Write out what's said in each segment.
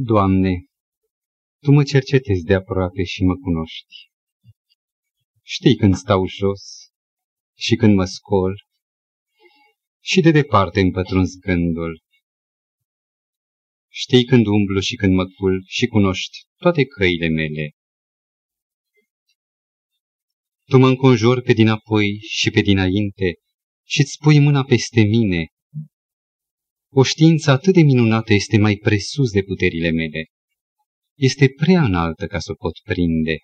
Doamne, Tu mă cercetezi de aproape și mă cunoști. Știi când stau jos și când mă scol și de departe îmi pătrunzi gândul. Știi când umblu și când mă culp și cunoști toate căile mele. Tu mă înconjori pe dinapoi și pe dinainte și-ți pui mâna peste mine. O știință atât de minunată este mai presus de puterile mele. Este prea înaltă ca să o pot prinde.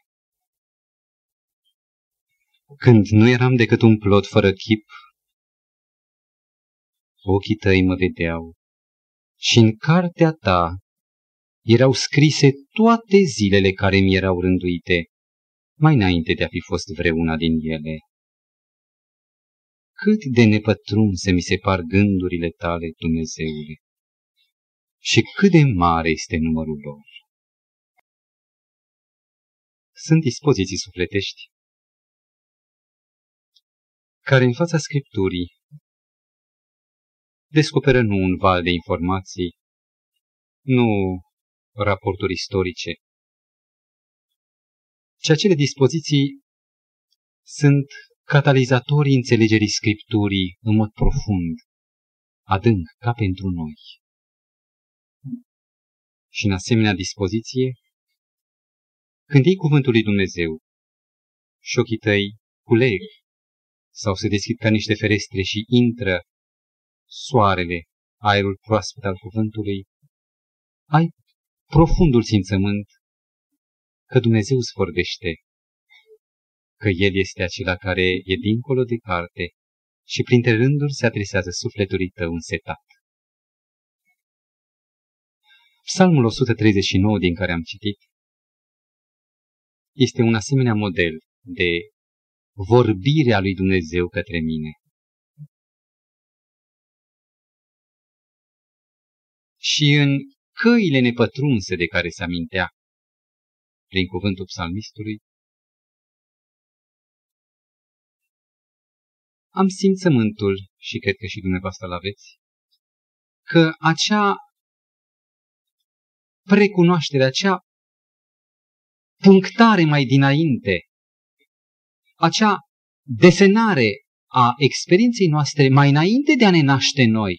Când nu eram decât un plot fără chip, ochii tăi mă vedeau și în cartea ta erau scrise toate zilele care mi erau rânduite, mai înainte de a fi fost vreuna din ele. Cât de nepătrunse mi se par gândurile tale, Dumnezeule, și cât de mare este numărul lor. Sunt dispoziții sufletești. Care în fața Scripturii descoperă nu un val de informații, nu raporturi istorice, ci acele dispoziții sunt catalizatorii înțelegerii Scripturii în mod profund, adânc, ca pentru noi. Și în asemenea dispoziție, când iei cuvântul lui Dumnezeu și ochii tăi culeg sau se deschid ca niște ferestre și intră soarele, aerul proaspăt al cuvântului, ai profundul simțământ că Dumnezeu îți vorbește, că El este acela care e dincolo de carte și printre rânduri se adresează sufletului tău însetat. Psalmul 139 din care am citit este un asemenea model de vorbirea lui Dumnezeu către mine. Și în căile nepătrunse de care se amintea prin cuvântul psalmistului, am simțământul, și cred că și dumneavoastră l-aveți, că acea precunoaștere, acea punctare mai dinainte, acea desenare a experienței noastre mai înainte de a ne naște noi,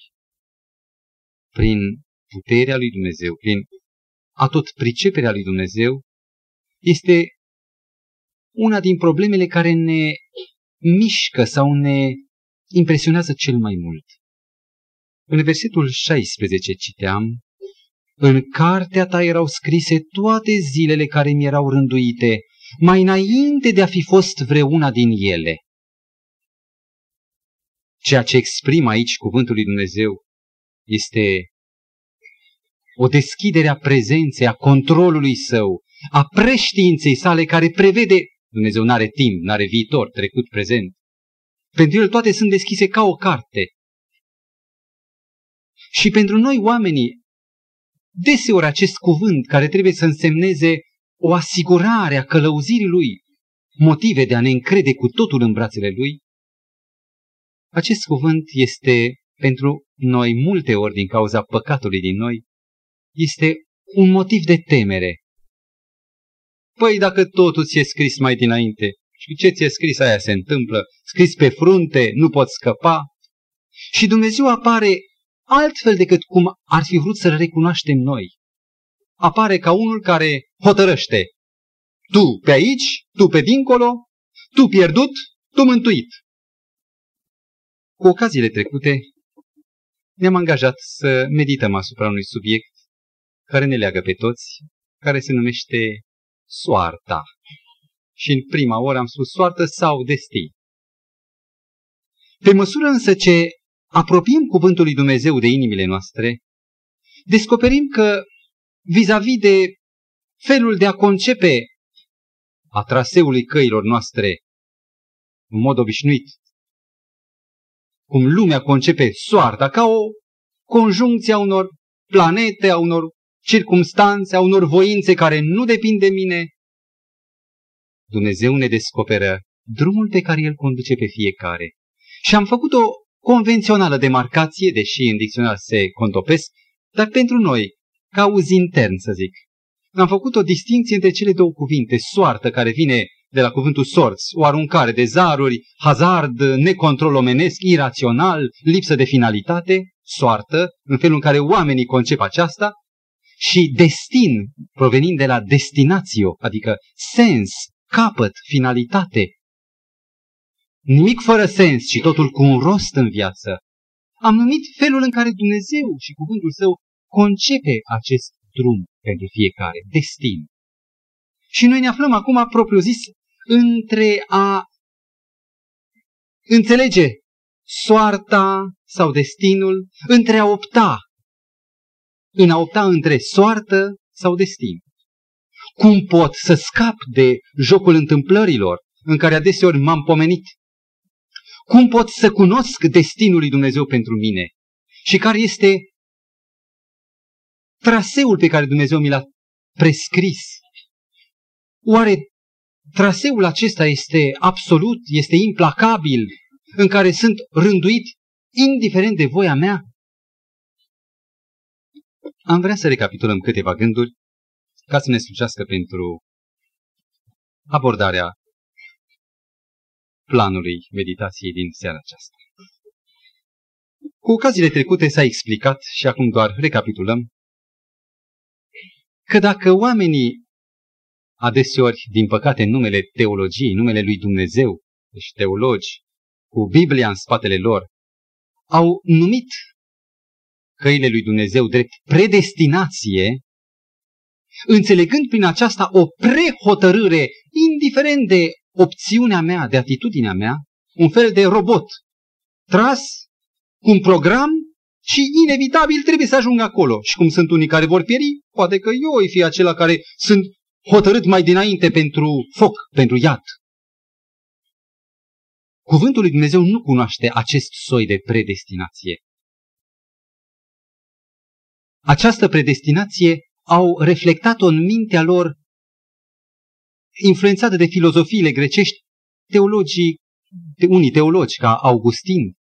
prin puterea lui Dumnezeu, prin a tot priceperea lui Dumnezeu, este una din problemele care ne mișcă sau ne impresionează cel mai mult. În versetul 16 citeam, În cartea ta erau scrise toate zilele care mi erau rânduite, mai înainte de a fi fost vreuna din ele. Ceea ce exprimă aici cuvântul lui Dumnezeu este o deschidere a prezenței, a controlului său, a preștiinței sale care prevede, Dumnezeu nu are timp, nu are viitor, trecut, prezent. Pentru el toate sunt deschise ca o carte. Și pentru noi oamenii, deseori acest cuvânt care trebuie să însemneze o asigurare a călăuzirii lui, motive de a ne încrede cu totul în brațele lui, acest cuvânt este pentru noi multe ori din cauza păcatului din noi, este un motiv de temere. Păi dacă totul ți-e scris mai dinainte și ce ți-e scris aia se întâmplă, scris pe frunte, nu poți scăpa. Și Dumnezeu apare altfel decât cum ar fi vrut să-L recunoaștem noi. Apare ca unul care hotărăște. Tu pe aici, tu pe dincolo, tu pierdut, tu mântuit. Cu ocaziile trecute, ne-am angajat să medităm asupra unui subiect care ne leagă pe toți, care se numește soarta. Și în prima oră am spus soartă sau destin. Pe măsură însă ce apropiem cuvântul lui Dumnezeu de inimile noastre, descoperim că vis-a-vis -vis de felul de a concepe a traseului căilor noastre în mod obișnuit, cum lumea concepe soarta ca o conjuncție a unor planete, a unor circumstanțe, a unor voințe care nu depind de mine, Dumnezeu ne descoperă drumul pe care El conduce pe fiecare. Și am făcut o convențională demarcație, deși în dicționar se contopesc, dar pentru noi, cauz intern, să zic. Am făcut o distinție între cele două cuvinte, soartă, care vine de la cuvântul sorți, o aruncare de zaruri, hazard, necontrol omenesc, irațional, lipsă de finalitate, soartă, în felul în care oamenii concep aceasta, și destin, provenind de la destinatio, adică sens, capăt, finalitate. Nimic fără sens, ci totul cu un rost în viață. Am numit felul în care Dumnezeu și cuvântul său concepe acest drum pentru fiecare, destin. Și noi ne aflăm acum, propriu zis, între a înțelege soarta sau destinul, între a opta, în a opta între soartă sau destin. Cum pot să scap de jocul întâmplărilor în care adeseori m-am pomenit? Cum pot să cunosc destinul lui Dumnezeu pentru mine? Și care este traseul pe care Dumnezeu mi l-a prescris? Oare traseul acesta este absolut, este implacabil, în care sunt rânduit indiferent de voia mea? Am vrea să recapitulăm câteva gânduri ca să ne slucească pentru abordarea planului meditației din seara aceasta. Cu ocaziile trecute s-a explicat și acum doar recapitulăm că dacă oamenii adeseori, din păcate, în numele teologiei, numele lui Dumnezeu, deci teologi, cu Biblia în spatele lor, au numit căile lui Dumnezeu drept predestinație, înțelegând prin aceasta o prehotărâre, indiferent de opțiunea mea, de atitudinea mea, un fel de robot, tras cu un program și inevitabil trebuie să ajung acolo. Și cum sunt unii care vor pieri, poate că eu voi fi acela care sunt hotărât mai dinainte pentru foc, pentru iad. Cuvântul lui Dumnezeu nu cunoaște acest soi de predestinație. Această predestinație au reflectat-o în mintea lor, influențată de filozofiile grecești, teologii, unii teologi ca Augustin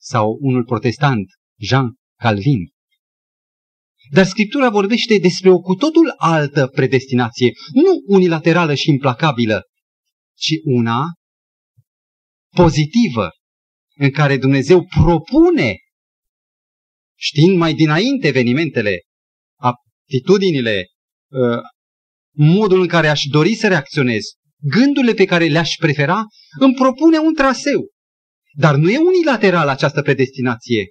sau unul protestant, Jean Calvin. Dar Scriptura vorbește despre o cu totul altă predestinație, nu unilaterală și implacabilă, ci una pozitivă, în care Dumnezeu propune, știind mai dinainte evenimentele, aptitudinile, ă, modul în care aș dori să reacționez, gândurile pe care le-aș prefera, îmi propune un traseu. Dar nu e unilateral această predestinație,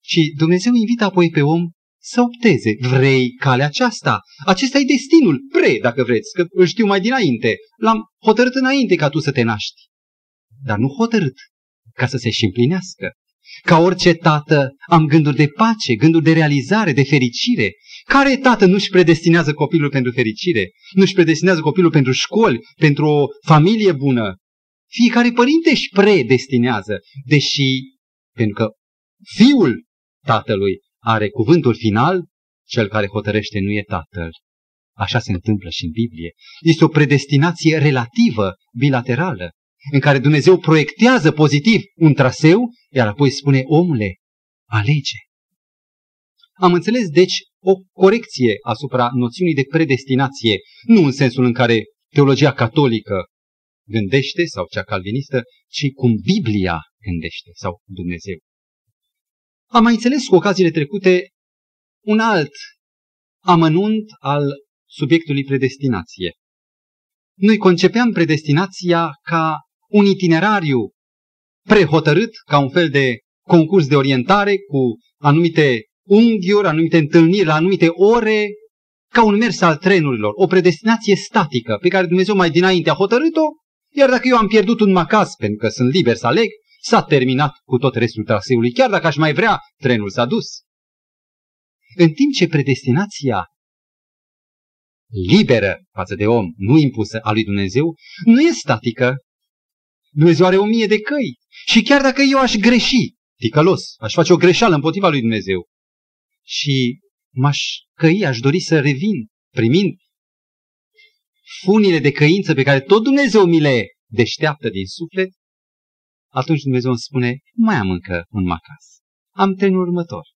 ci Dumnezeu invită apoi pe om să opteze. Vrei calea aceasta? Acesta e destinul, pre, dacă vreți, că îl știu mai dinainte. L-am hotărât înainte ca tu să te naști. Dar nu hotărât ca să se și împlinească. Ca orice tată, am gânduri de pace, gânduri de realizare, de fericire. Care tată nu-și predestinează copilul pentru fericire? Nu-și predestinează copilul pentru școli, pentru o familie bună? Fiecare părinte își predestinează, deși, pentru că fiul tatălui are cuvântul final, cel care hotărăște nu e tatăl. Așa se întâmplă și în Biblie. Este o predestinație relativă, bilaterală, în care Dumnezeu proiectează pozitiv un traseu, iar apoi spune, omule, alege. Am înțeles, deci, o corecție asupra noțiunii de predestinație, nu în sensul în care teologia catolică gândește sau cea calvinistă, ci cum Biblia gândește sau Dumnezeu. Am mai înțeles cu ocaziile trecute un alt amănunt al subiectului predestinație. Noi concepeam predestinația ca un itinerariu prehotărât, ca un fel de concurs de orientare cu anumite unghiuri, anumite întâlniri la anumite ore, ca un mers al trenurilor, o predestinație statică pe care Dumnezeu mai dinainte a hotărât-o, iar dacă eu am pierdut un macaz pentru că sunt liber să aleg, S-a terminat cu tot restul traseului. Chiar dacă aș mai vrea, trenul s-a dus. În timp ce predestinația liberă față de om, nu impusă a lui Dumnezeu, nu e statică. Dumnezeu are o mie de căi. Și chiar dacă eu aș greși, ticălos, aș face o greșeală împotriva lui Dumnezeu și m-aș căi, aș dori să revin, primind funile de căință pe care tot Dumnezeu mi le deșteaptă din suflet, atunci Dumnezeu îmi spune, mai am încă un macas. Am trenul următor.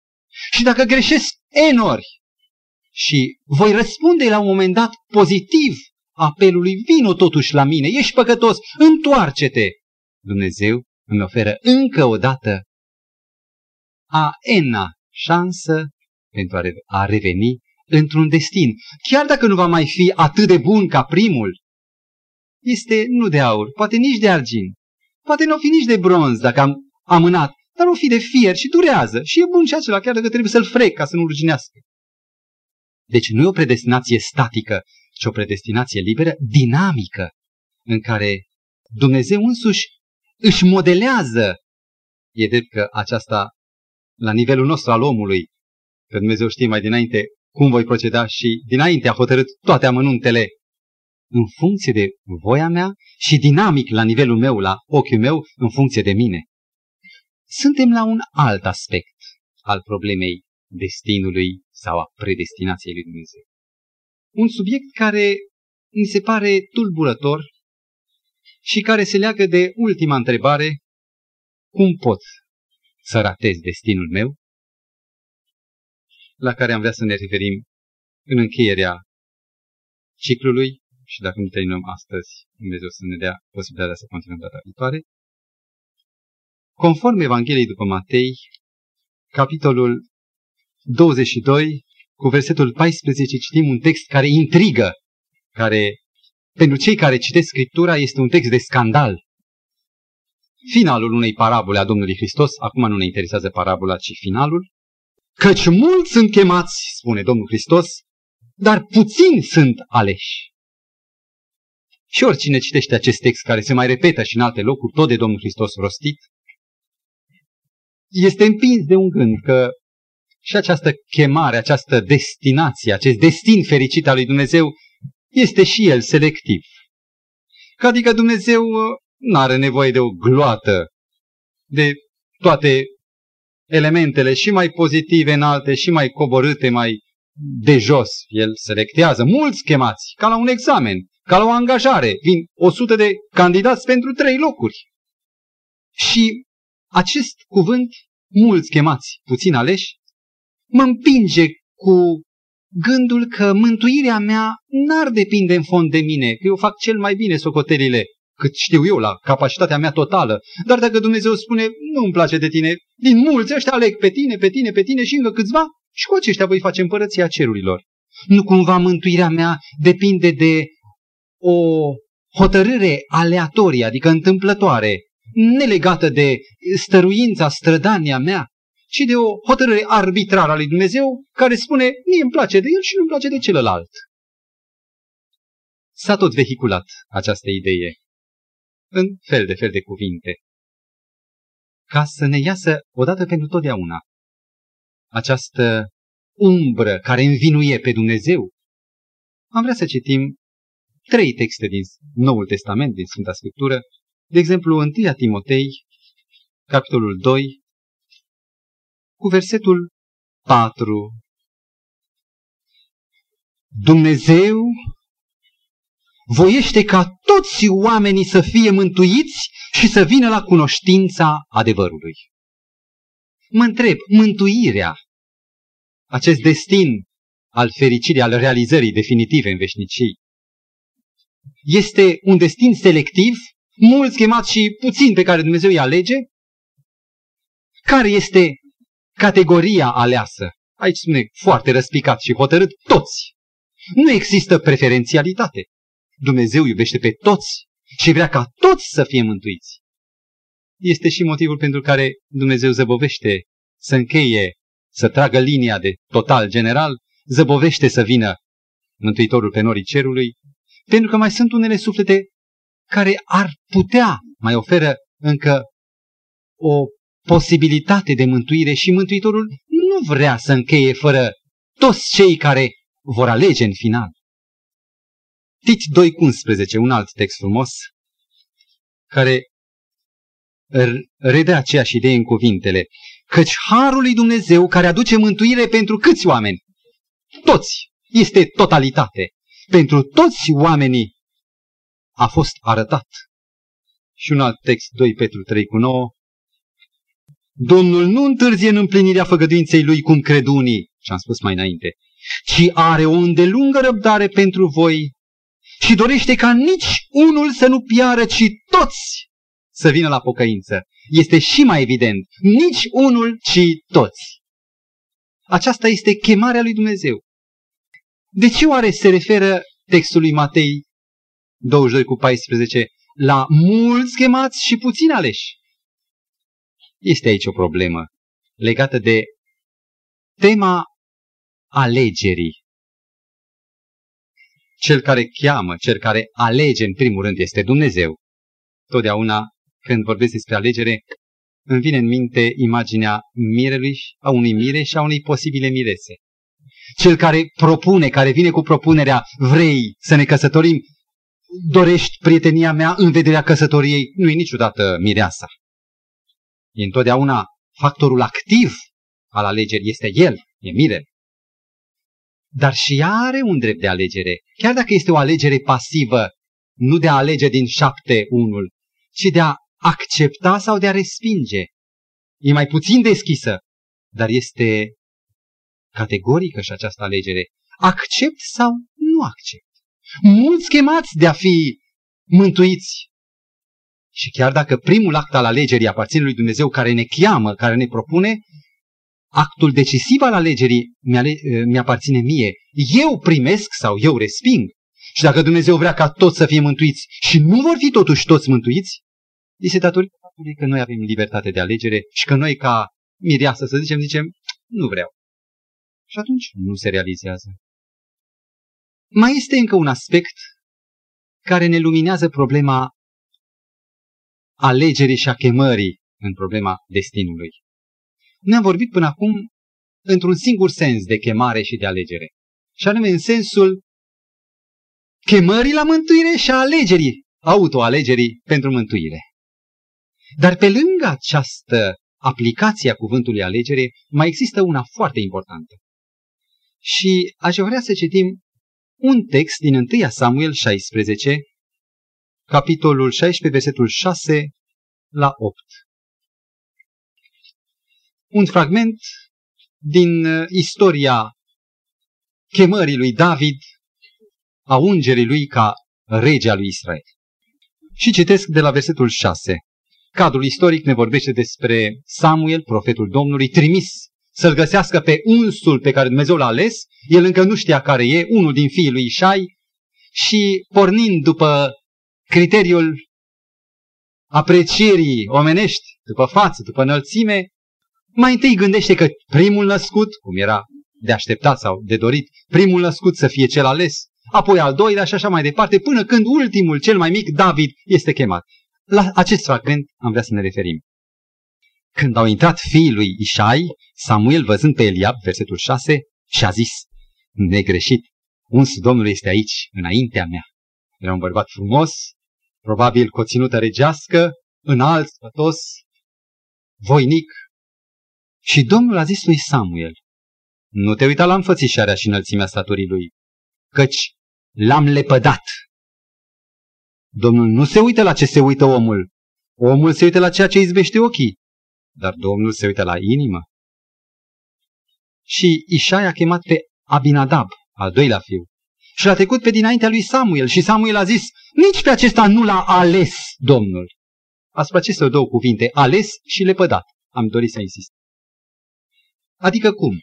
Și dacă greșesc enori, și voi răspunde la un moment dat pozitiv apelului, vino totuși la mine, ești păcătos, întoarce-te. Dumnezeu îmi oferă încă o dată a ena șansă pentru a reveni într-un destin. Chiar dacă nu va mai fi atât de bun ca primul, este nu de aur, poate nici de argint, poate nu o fi nici de bronz dacă am amânat, dar o fi de fier și durează și e bun și acela, chiar dacă trebuie să-l frec ca să nu ruginească. Deci nu e o predestinație statică, ci o predestinație liberă, dinamică, în care Dumnezeu însuși își modelează. E drept că aceasta, la nivelul nostru al omului, că Dumnezeu știe mai dinainte cum voi proceda și dinainte a hotărât toate amănuntele în funcție de voia mea și dinamic la nivelul meu, la ochiul meu, în funcție de mine. Suntem la un alt aspect al problemei destinului sau a predestinației lui Dumnezeu. Un subiect care mi se pare tulburător și care se leagă de ultima întrebare, cum pot să ratez destinul meu? La care am vrea să ne referim în încheierea ciclului și dacă nu terminăm astăzi, Dumnezeu să ne dea posibilitatea să continuăm data viitoare. Conform Evangheliei după Matei, capitolul 22, cu versetul 14, citim un text care intrigă, care pentru cei care citesc Scriptura este un text de scandal. Finalul unei parabole a Domnului Hristos, acum nu ne interesează parabola, ci finalul, căci mulți sunt chemați, spune Domnul Hristos, dar puțini sunt aleși. Și oricine citește acest text care se mai repetă și în alte locuri, tot de Domnul Hristos rostit, este împins de un gând că și această chemare, această destinație, acest destin fericit al lui Dumnezeu este și el selectiv. Că adică Dumnezeu uh, nu are nevoie de o gloată, de toate elementele și mai pozitive înalte și mai coborâte, mai de jos. El selectează mulți chemați, ca la un examen, ca la o angajare. Vin 100 de candidați pentru trei locuri. Și acest cuvânt, mulți chemați, puțin aleși, mă împinge cu gândul că mântuirea mea n-ar depinde în fond de mine, că eu fac cel mai bine socotelile, cât știu eu la capacitatea mea totală. Dar dacă Dumnezeu spune, nu îmi place de tine, din mulți ăștia aleg pe tine, pe tine, pe tine și încă câțiva, și cu aceștia voi face împărăția cerurilor. Nu cumva mântuirea mea depinde de o hotărâre aleatorie, adică întâmplătoare, nelegată de stăruința, strădania mea, ci de o hotărâre arbitrară a lui Dumnezeu care spune, mie îmi place de el și nu îmi place de celălalt. S-a tot vehiculat această idee în fel de fel de cuvinte, ca să ne iasă odată pentru totdeauna această umbră care învinuie pe Dumnezeu. Am vrea să citim trei texte din Noul Testament, din Sfânta Scriptură, de exemplu 1 Timotei, capitolul 2, cu versetul 4. Dumnezeu voiește ca toți oamenii să fie mântuiți și să vină la cunoștința adevărului. Mă întreb, mântuirea, acest destin al fericirii, al realizării definitive în veșnicii, este un destin selectiv, mulți chemați și puțin pe care Dumnezeu îi alege? Care este categoria aleasă. Aici spune foarte răspicat și hotărât toți. Nu există preferențialitate. Dumnezeu iubește pe toți și vrea ca toți să fie mântuiți. Este și motivul pentru care Dumnezeu zăbovește să încheie, să tragă linia de total general, zăbovește să vină Mântuitorul pe norii cerului, pentru că mai sunt unele suflete care ar putea, mai oferă încă o posibilitate de mântuire și Mântuitorul nu vrea să încheie fără toți cei care vor alege în final. Tit 2.11, un alt text frumos, care redă aceeași idee în cuvintele, căci Harul lui Dumnezeu care aduce mântuire pentru câți oameni? Toți. Este totalitate. Pentru toți oamenii a fost arătat. Și un alt text, 2 Petru 3 cu 9, Domnul nu întârzie în împlinirea făgăduinței lui cum cred unii, și am spus mai înainte, ci are o îndelungă răbdare pentru voi și dorește ca nici unul să nu piară, ci toți să vină la pocăință. Este și mai evident, nici unul, ci toți. Aceasta este chemarea lui Dumnezeu. De ce oare se referă textul lui Matei 22 cu 14 la mulți chemați și puțini aleși? Este aici o problemă legată de tema alegerii. Cel care cheamă, cel care alege în primul rând este Dumnezeu. Totdeauna când vorbesc despre alegere, îmi vine în minte imaginea mirelui, a unui mire și a unei posibile mirese. Cel care propune, care vine cu propunerea, vrei să ne căsătorim, dorești prietenia mea în vederea căsătoriei, nu e niciodată mireasa. E întotdeauna factorul activ al alegerii, este el, e mire. Dar și ea are un drept de alegere, chiar dacă este o alegere pasivă, nu de a alege din șapte unul, ci de a accepta sau de a respinge. E mai puțin deschisă, dar este categorică și această alegere. Accept sau nu accept. Mulți chemați de a fi mântuiți. Și chiar dacă primul act al alegerii aparține lui Dumnezeu care ne cheamă, care ne propune, actul decisiv al alegerii mi-aparține mie. Eu primesc sau eu resping. Și dacă Dumnezeu vrea ca toți să fie mântuiți și nu vor fi totuși toți mântuiți, este datorită faptului că noi avem libertate de alegere și că noi ca mireasă, să zicem, zicem, nu vreau. Și atunci nu se realizează. Mai este încă un aspect care ne luminează problema alegerii și a chemării în problema destinului. Noi am vorbit până acum într-un singur sens de chemare și de alegere. Și anume în sensul chemării la mântuire și a alegerii, autoalegerii pentru mântuire. Dar pe lângă această aplicație a cuvântului alegere, mai există una foarte importantă. Și aș vrea să citim un text din 1 Samuel 16, capitolul 16, versetul 6 la 8. Un fragment din uh, istoria chemării lui David, a ungerii lui ca rege al lui Israel. Și citesc de la versetul 6. Cadrul istoric ne vorbește despre Samuel, profetul Domnului, trimis să-l găsească pe unsul pe care Dumnezeu l-a ales. El încă nu știa care e, unul din fiii lui Ishai, și pornind după criteriul aprecierii omenești, după față, după înălțime, mai întâi gândește că primul născut, cum era de așteptat sau de dorit, primul născut să fie cel ales, apoi al doilea și așa mai departe, până când ultimul, cel mai mic, David, este chemat. La acest fragment am vrea să ne referim. Când au intrat fiii lui Ishai, Samuel, văzând pe Eliab, versetul 6, și-a zis, negreșit, uns Domnul este aici, înaintea mea. Era un bărbat frumos, probabil cu o ținută regească, înalt, spătos, voinic. Și Domnul a zis lui Samuel, nu te uita la înfățișarea și înălțimea staturii lui, căci l-am lepădat Domnul nu se uită la ce se uită omul. Omul se uită la ceea ce izbește ochii. Dar Domnul se uită la inimă. Și Ișai a chemat pe Abinadab, al doilea fiu, și l-a trecut pe dinaintea lui Samuel și Samuel a zis, nici pe acesta nu l-a ales Domnul. Asupra acestor două cuvinte, ales și lepădat, am dorit să insist. Adică cum?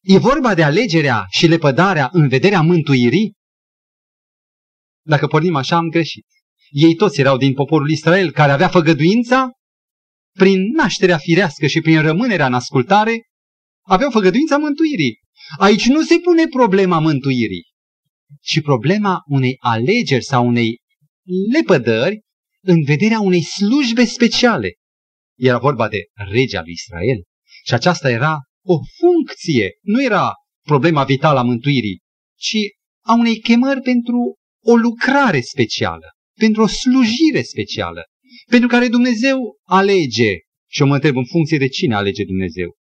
E vorba de alegerea și lepădarea în vederea mântuirii? Dacă pornim așa, am greșit. Ei toți erau din poporul Israel care avea făgăduința, prin nașterea firească și prin rămânerea în ascultare, aveau făgăduința mântuirii. Aici nu se pune problema mântuirii, ci problema unei alegeri sau unei lepădări în vederea unei slujbe speciale. Era vorba de regea lui Israel. Și aceasta era o funcție, nu era problema vitală a mântuirii, ci a unei chemări pentru o lucrare specială, pentru o slujire specială, pentru care Dumnezeu alege. Și eu mă întreb în funcție de cine alege Dumnezeu.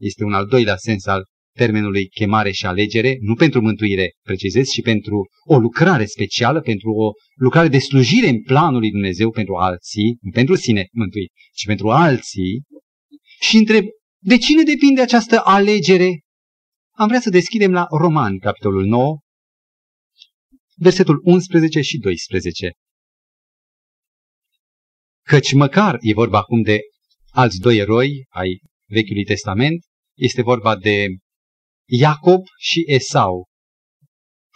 Este un al doilea sens al termenului chemare și alegere, nu pentru mântuire, precizez, și pentru o lucrare specială, pentru o lucrare de slujire în planul lui Dumnezeu pentru alții, nu pentru sine mântuit, ci pentru alții. Și întreb, De cine depinde această alegere? Am vrea să deschidem la Roman, capitolul 9, versetul 11 și 12. Căci măcar e vorba acum de alți doi eroi ai Vechiului Testament, este vorba de Iacob și Esau,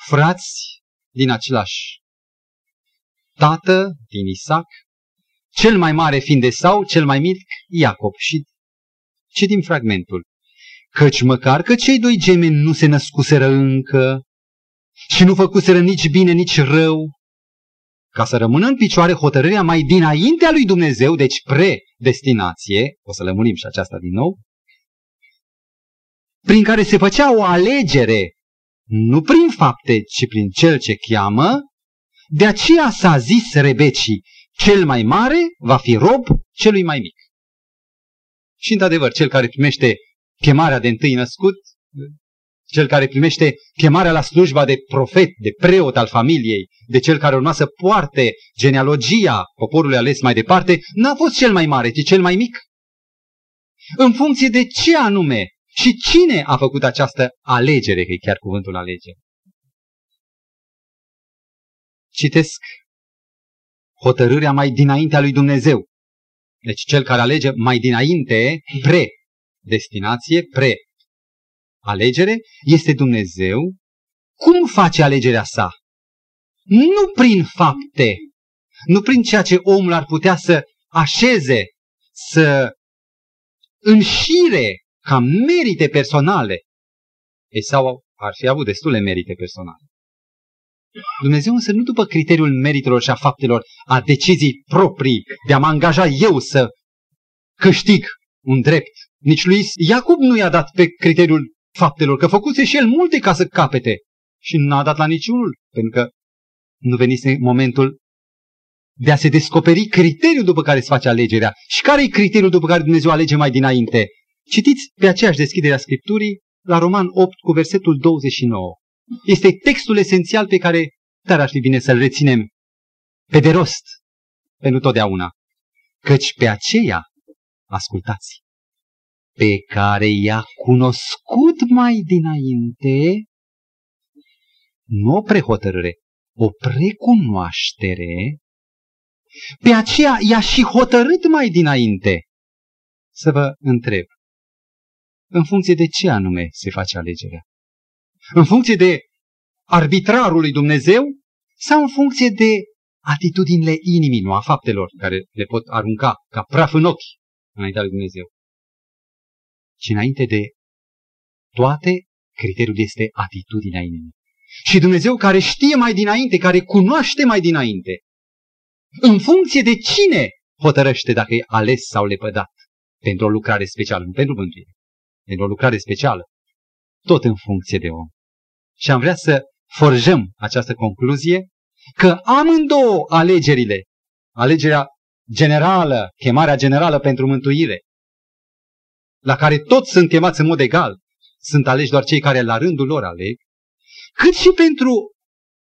frați din același tată, din Isaac, cel mai mare fiind Esau, cel mai mic Iacob. Și citim fragmentul. Căci măcar că cei doi gemeni nu se născuseră încă și nu făcuseră nici bine, nici rău, ca să rămână în picioare hotărârea mai dinaintea lui Dumnezeu, deci predestinație, o să lămurim și aceasta din nou, prin care se făcea o alegere, nu prin fapte, ci prin cel ce cheamă, de aceea s-a zis Rebecii, cel mai mare va fi rob celui mai mic. Și într-adevăr, cel care primește chemarea de întâi născut, cel care primește chemarea la slujba de profet, de preot al familiei, de cel care urma să poarte genealogia poporului ales mai departe, n-a fost cel mai mare, ci cel mai mic. În funcție de ce anume și cine a făcut această alegere, că e chiar cuvântul alegere. Citesc hotărârea mai dinaintea lui Dumnezeu. Deci cel care alege mai dinainte, pre-destinație, pre-alegere, este Dumnezeu. Cum face alegerea sa? Nu prin fapte, nu prin ceea ce omul ar putea să așeze, să înșire ca merite personale. Esau ar fi avut destule merite personale. Dumnezeu însă nu după criteriul meritelor și a faptelor, a decizii proprii de a mă angaja eu să câștig un drept. Nici lui Iacob nu i-a dat pe criteriul faptelor, că făcuse și el multe ca să capete. Și nu a dat la niciunul, pentru că nu venise momentul de a se descoperi criteriul după care se face alegerea. Și care e criteriul după care Dumnezeu alege mai dinainte? Citiți pe aceeași deschidere a Scripturii la Roman 8 cu versetul 29. Este textul esențial pe care dar ar fi bine să-l reținem pe de rost pentru totdeauna. Căci pe aceea, ascultați, pe care i-a cunoscut mai dinainte, nu o prehotărâre, o precunoaștere, pe aceea i-a și hotărât mai dinainte. Să vă întreb, în funcție de ce anume se face alegerea? În funcție de arbitrarul lui Dumnezeu sau în funcție de atitudinile inimii, nu a faptelor, care le pot arunca ca praf în ochi înaintea lui Dumnezeu. Și înainte de toate, criteriul este atitudinea inimii. Și Dumnezeu care știe mai dinainte, care cunoaște mai dinainte, în funcție de cine hotărăște dacă e ales sau lepădat pentru o lucrare specială, nu pentru mântuire, pentru o lucrare specială, tot în funcție de om. Și am vrea să forjăm această concluzie că amândouă alegerile, alegerea generală, chemarea generală pentru mântuire, la care toți sunt chemați în mod egal, sunt aleși doar cei care la rândul lor aleg, cât și pentru,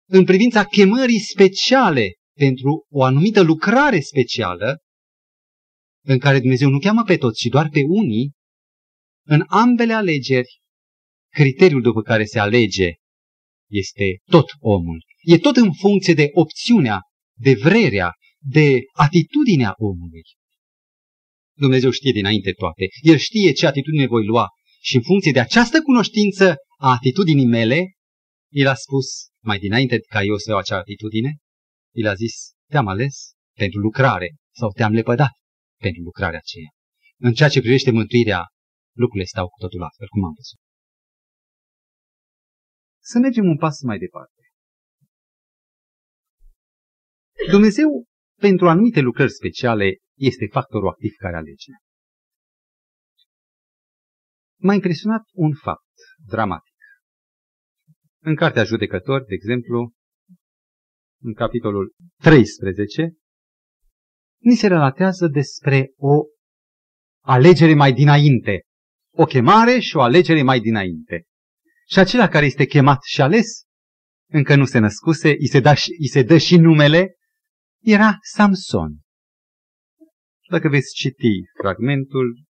în privința chemării speciale, pentru o anumită lucrare specială, în care Dumnezeu nu cheamă pe toți, ci doar pe unii, în ambele alegeri, criteriul după care se alege este tot omul. E tot în funcție de opțiunea, de vrerea, de atitudinea omului. Dumnezeu știe dinainte toate. El știe ce atitudine voi lua. Și în funcție de această cunoștință a atitudinii mele, el a spus, mai dinainte ca eu să iau acea atitudine, el a zis, te-am ales pentru lucrare sau te-am lepădat pentru lucrarea aceea. În ceea ce privește mântuirea, lucrurile stau cu totul altfel, cum am văzut. Să mergem un pas mai departe. Dumnezeu, pentru anumite lucrări speciale, este factorul activ care alege. M-a impresionat un fapt dramatic. În Cartea Judecători, de exemplu, în capitolul 13, ni se relatează despre o alegere mai dinainte. O chemare și o alegere mai dinainte. Și acela care este chemat și ales, încă nu se născuse, îi se, da, îi se dă și numele, era Samson. Dacă veți citi fragmentul,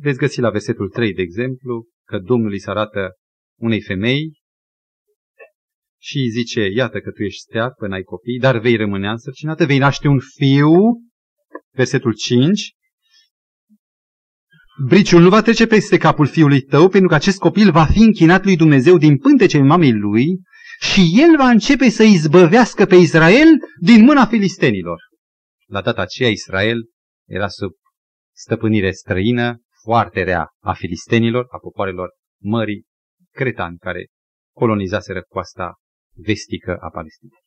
Veți găsi la versetul 3, de exemplu, că Domnul îi se arată unei femei și îi zice, iată că tu ești stear până ai copii, dar vei rămâne însărcinată, vei naște un fiu, versetul 5, Briciul nu va trece peste capul fiului tău, pentru că acest copil va fi închinat lui Dumnezeu din pântecele mamei lui și el va începe să izbăvească pe Israel din mâna filistenilor. La data aceea Israel era sub stăpânire străină, foarte rea a filistenilor, a popoarelor mării cretani care colonizaseră coasta vestică a Palestinei.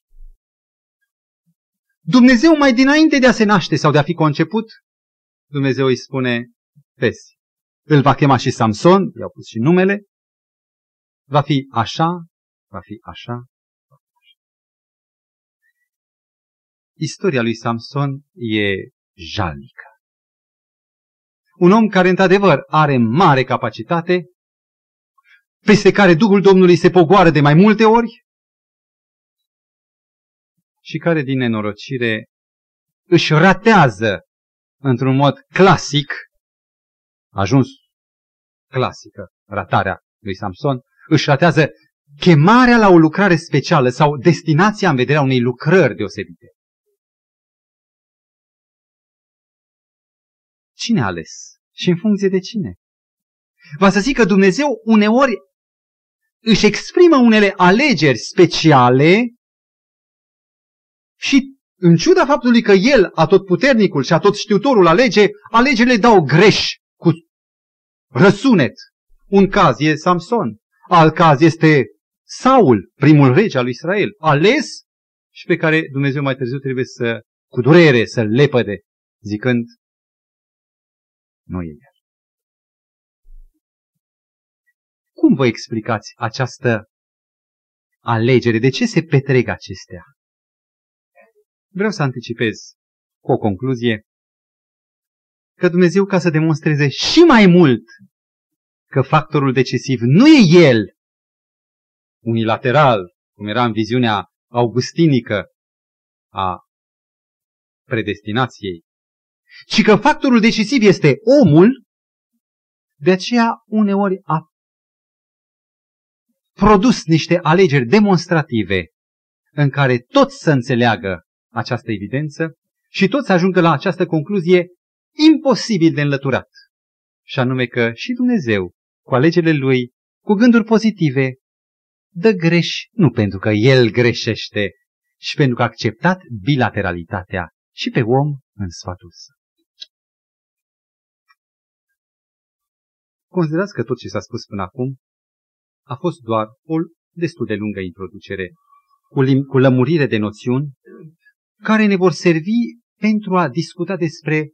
Dumnezeu mai dinainte de a se naște sau de a fi conceput, Dumnezeu îi spune, vezi, îl va chema și Samson, i-au pus și numele, va fi așa, va fi așa, Istoria lui Samson e jalnică. Un om care într-adevăr are mare capacitate, peste care Duhul Domnului se pogoară de mai multe ori și care din nenorocire își ratează într-un mod clasic, ajuns clasică, ratarea lui Samson, își ratează chemarea la o lucrare specială sau destinația în vederea unei lucrări deosebite. Cine a ales? Și în funcție de cine? Va să zic că Dumnezeu uneori își exprimă unele alegeri speciale și în ciuda faptului că El, atotputernicul și atotștiutorul alege, alegerile dau greș cu răsunet. Un caz e Samson, alt caz este Saul, primul rege al lui Israel, ales și pe care Dumnezeu mai târziu trebuie să, cu durere, să-l lepăde, zicând, nu e el. Cum vă explicați această alegere? De ce se petrec acestea? Vreau să anticipez cu o concluzie că Dumnezeu, ca să demonstreze și mai mult că factorul decisiv nu e El, unilateral, cum era în viziunea augustinică a predestinației, ci că factorul decisiv este omul, de aceea uneori a produs niște alegeri demonstrative în care toți să înțeleagă această evidență și toți să ajungă la această concluzie imposibil de înlăturat. Și anume că și Dumnezeu, cu alegerile Lui, cu gânduri pozitive, dă greș nu pentru că El greșește, ci pentru că a acceptat bilateralitatea și pe om în sfatul său. Considerați că tot ce s-a spus până acum a fost doar o destul de lungă introducere cu, cu lămurire de noțiuni care ne vor servi pentru a discuta despre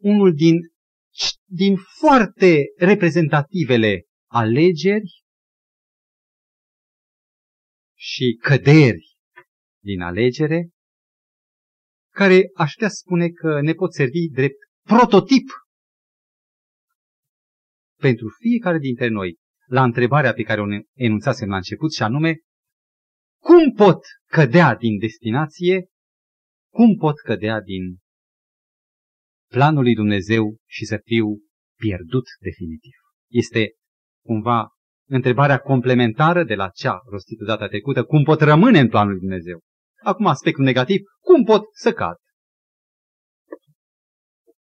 unul din, din foarte reprezentativele alegeri și căderi din alegere, care aș putea spune că ne pot servi drept prototip pentru fiecare dintre noi la întrebarea pe care o enunțasem la început și anume, cum pot cădea din destinație, cum pot cădea din planul lui Dumnezeu și să fiu pierdut definitiv. Este cumva întrebarea complementară de la cea rostită data trecută, cum pot rămâne în planul lui Dumnezeu. Acum aspectul negativ, cum pot să cad.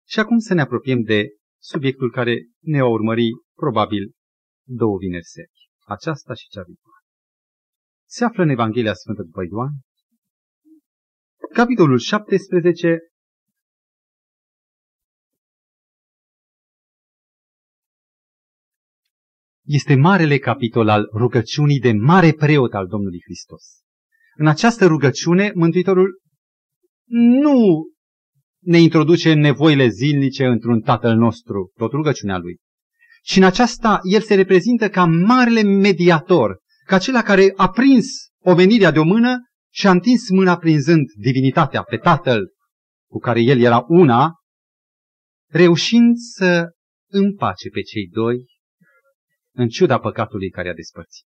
Și acum să ne apropiem de subiectul care ne va urmări probabil două vineri seri. Aceasta și cea viitoare. Se află în Evanghelia Sfântă după Ioan, capitolul 17, este marele capitol al rugăciunii de mare preot al Domnului Hristos. În această rugăciune, Mântuitorul nu ne introduce în nevoile zilnice într-un Tatăl nostru, tot rugăciunea Lui. Și în aceasta El se reprezintă ca marele mediator, ca acela care a prins omenirea de o mână și a întins mâna prinzând divinitatea pe Tatăl cu care El era una, reușind să împace pe cei doi în ciuda păcatului care a despărțit.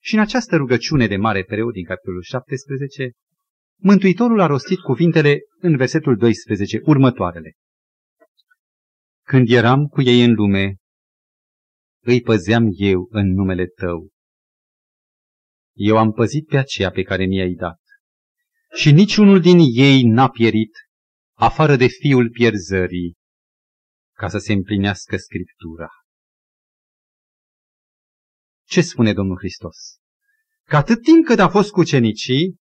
Și în această rugăciune de mare preot din capitolul 17, Mântuitorul a rostit cuvintele în versetul 12, următoarele. Când eram cu ei în lume, îi păzeam eu în numele tău. Eu am păzit pe aceea pe care mi-ai dat. Și niciunul din ei n-a pierit, afară de fiul pierzării, ca să se împlinească Scriptura. Ce spune Domnul Hristos? Că atât timp cât a fost cu cenicii,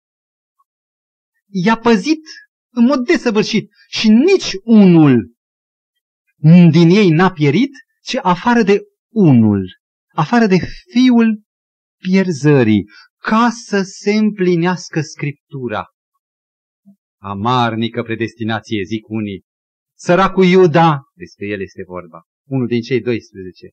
i-a păzit în mod desăvârșit și nici unul din ei n-a pierit, ci afară de unul, afară de fiul pierzării, ca să se împlinească Scriptura. Amarnică predestinație, zic unii. Săracul Iuda, despre el este vorba, unul din cei 12.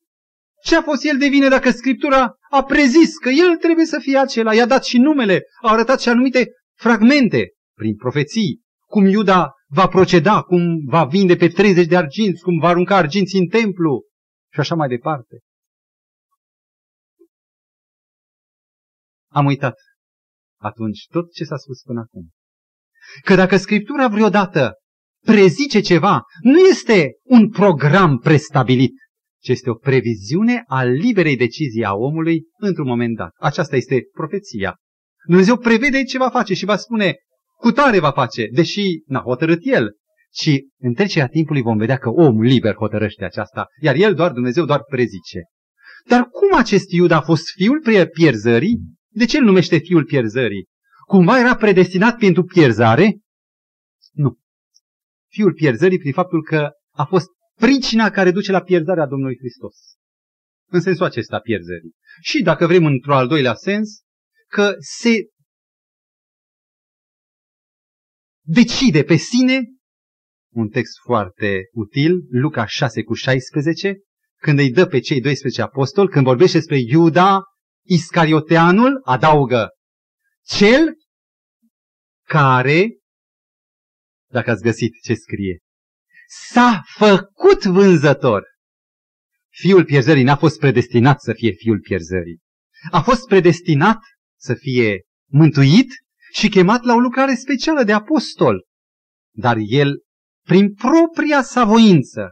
Ce a fost el de vină dacă Scriptura a prezis că el trebuie să fie acela? I-a dat și numele, a arătat și anumite fragmente prin profeții, cum Iuda va proceda, cum va vinde pe 30 de arginți, cum va arunca arginți în templu și așa mai departe. Am uitat atunci tot ce s-a spus până acum. Că dacă Scriptura vreodată prezice ceva, nu este un program prestabilit, ci este o previziune a liberei decizii a omului într-un moment dat. Aceasta este profeția. Dumnezeu prevede ce va face și va spune, cu tare va face, deși n-a hotărât el. Și în trecerea timpului vom vedea că omul liber hotărăște aceasta, iar el doar, Dumnezeu doar prezice. Dar cum acest Iud a fost fiul pierzării? De ce îl numește fiul pierzării? Cumva era predestinat pentru pierzare? Nu. Fiul pierzării prin faptul că a fost pricina care duce la pierzarea Domnului Hristos. În sensul acesta pierzării. Și dacă vrem într-o al doilea sens, că se decide pe sine, un text foarte util, Luca 6 cu 16, când îi dă pe cei 12 apostoli, când vorbește despre Iuda, Iscarioteanul, adaugă cel care, dacă ați găsit ce scrie, s-a făcut vânzător. Fiul pierzării n-a fost predestinat să fie fiul pierzării. A fost predestinat să fie mântuit și chemat la o lucrare specială de apostol. Dar el, prin propria sa voință,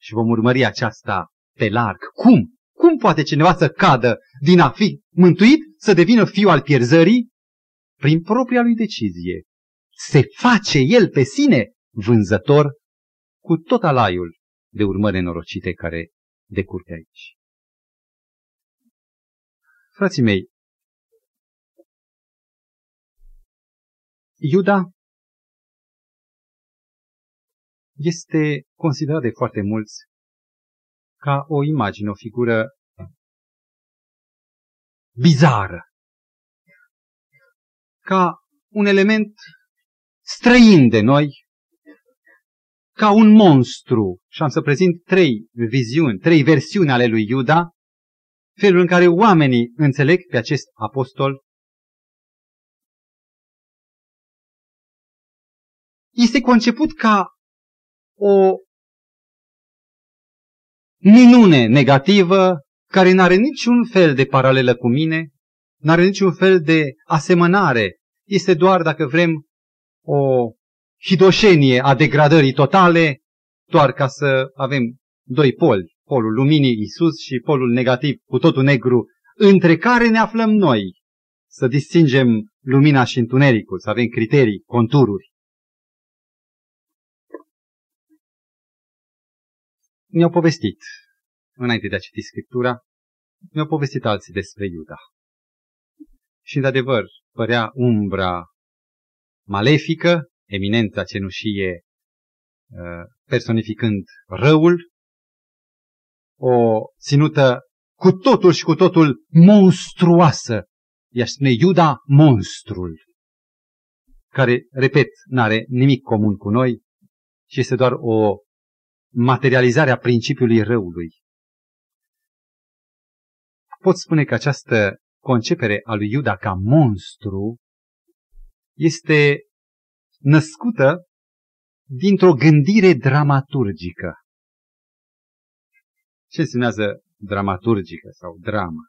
și vom urmări aceasta pe larg, cum? Cum poate cineva să cadă din a fi mântuit să devină fiu al pierzării? Prin propria lui decizie. Se face el pe sine vânzător cu tot alaiul de urmări nenorocite care decurge aici. Frații mei, Iuda este considerat de foarte mulți ca o imagine, o figură bizară, ca un element străin de noi, ca un monstru. Și am să prezint trei viziuni, trei versiuni ale lui Iuda, felul în care oamenii înțeleg pe acest apostol este conceput ca o minune negativă care nu are niciun fel de paralelă cu mine, nu are niciun fel de asemănare. Este doar, dacă vrem, o hidoșenie a degradării totale, doar ca să avem doi poli, polul luminii Isus și polul negativ cu totul negru, între care ne aflăm noi. Să distingem lumina și întunericul, să avem criterii, contururi. Mi-au povestit, înainte de a citi Scriptura, mi-au povestit alții despre Iuda. Și, de adevăr, părea umbra malefică, eminența cenușie uh, personificând răul, o ținută cu totul și cu totul monstruoasă. I-aș spune Iuda monstrul, care, repet, n-are nimic comun cu noi și este doar o materializarea principiului răului. Pot spune că această concepere a lui Iuda ca monstru este născută dintr-o gândire dramaturgică. Ce înseamnă dramaturgică sau dramă?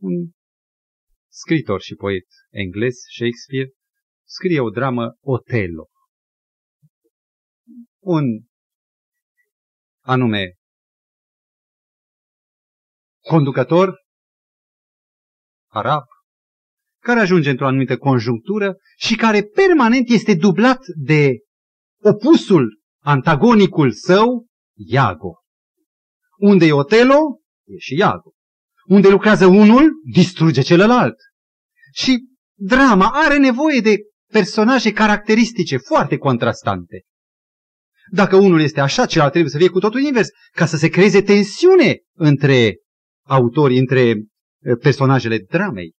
Un scritor și poet englez, Shakespeare, scrie o dramă Otello. Un anume conducător arab, care ajunge într-o anumită conjunctură și care permanent este dublat de opusul, antagonicul său, Iago. Unde e Otelo, e și Iago. Unde lucrează unul, distruge celălalt. Și drama are nevoie de personaje caracteristice foarte contrastante. Dacă unul este așa, celălalt trebuie să fie cu totul invers, ca să se creeze tensiune între autorii, între eh, personajele dramei.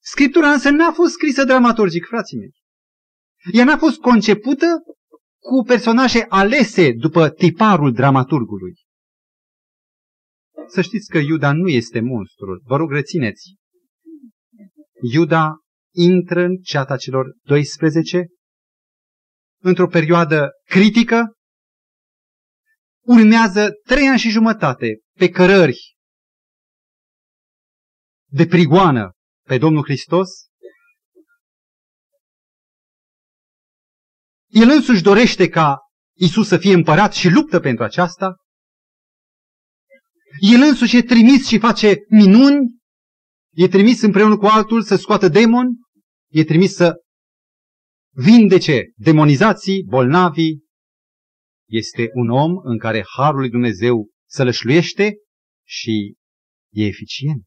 Scriptura însă n-a fost scrisă dramaturgic, frații mei. Ea n-a fost concepută cu personaje alese după tiparul dramaturgului. Să știți că Iuda nu este monstrul. Vă rog, rețineți. Iuda intră în ceata celor 12 într-o perioadă critică, urmează trei ani și jumătate pe cărări de prigoană pe Domnul Hristos, el însuși dorește ca Isus să fie împărat și luptă pentru aceasta, el însuși e trimis și face minuni, e trimis împreună cu altul să scoată demoni, e trimis să vindece demonizații, bolnavii. Este un om în care Harul lui Dumnezeu sălășluiește și e eficient.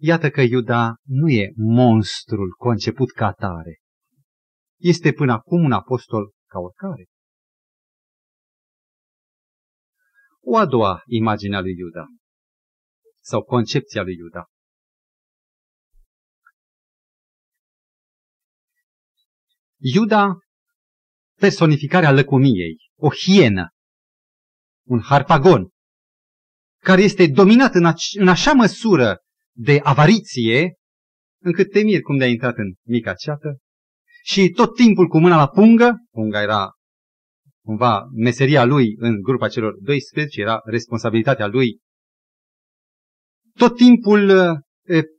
Iată că Iuda nu e monstrul conceput ca tare. Este până acum un apostol ca oricare. O a doua imagine a lui Iuda sau concepția lui Iuda. Iuda, personificarea lăcomiei, o hienă, un harpagon, care este dominat în, în așa măsură de avariție, încât te mir cum de-a intrat în mica ceată și tot timpul cu mâna la pungă, punga era cumva meseria lui în grupa celor 12, era responsabilitatea lui, tot timpul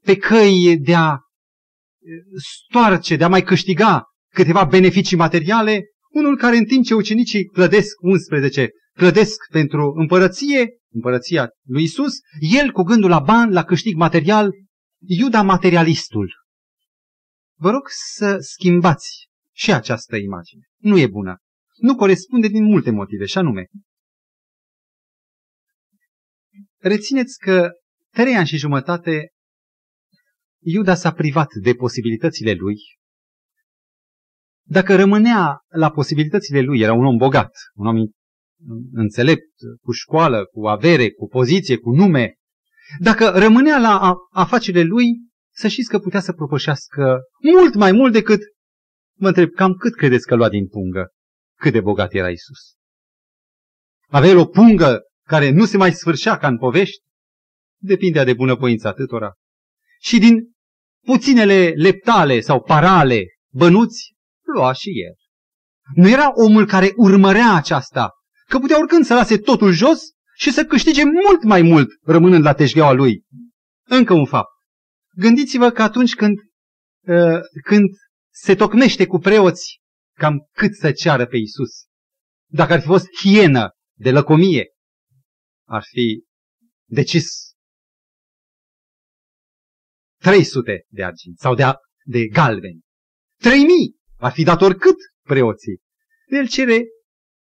pe căi de a stoarce, de a mai câștiga câteva beneficii materiale, unul care în timp ce ucenicii clădesc 11, clădesc pentru împărăție, împărăția lui Isus, el cu gândul la bani, la câștig material, Iuda materialistul. Vă rog să schimbați și această imagine. Nu e bună. Nu corespunde din multe motive, și anume. Rețineți că trei ani și jumătate Iuda s-a privat de posibilitățile lui dacă rămânea la posibilitățile lui, era un om bogat, un om înțelept, cu școală, cu avere, cu poziție, cu nume, dacă rămânea la afacerile lui, să știți că putea să propășească mult mai mult decât, mă întreb, cam cât credeți că lua din pungă? Cât de bogat era Isus? Avea o pungă care nu se mai sfârșea ca în povești? Depindea de bunăvoința atâtora. Și din puținele leptale sau parale bănuți, lua și el. Nu era omul care urmărea aceasta, că putea oricând să lase totul jos și să câștige mult mai mult rămânând la teșgheaua lui. Încă un fapt. Gândiți-vă că atunci când, uh, când se tocmește cu preoți, cam cât să ceară pe Isus. Dacă ar fi fost hienă de lăcomie, ar fi decis 300 de argint sau de, de galbeni. 3000 ar fi dat oricât preoții. El cere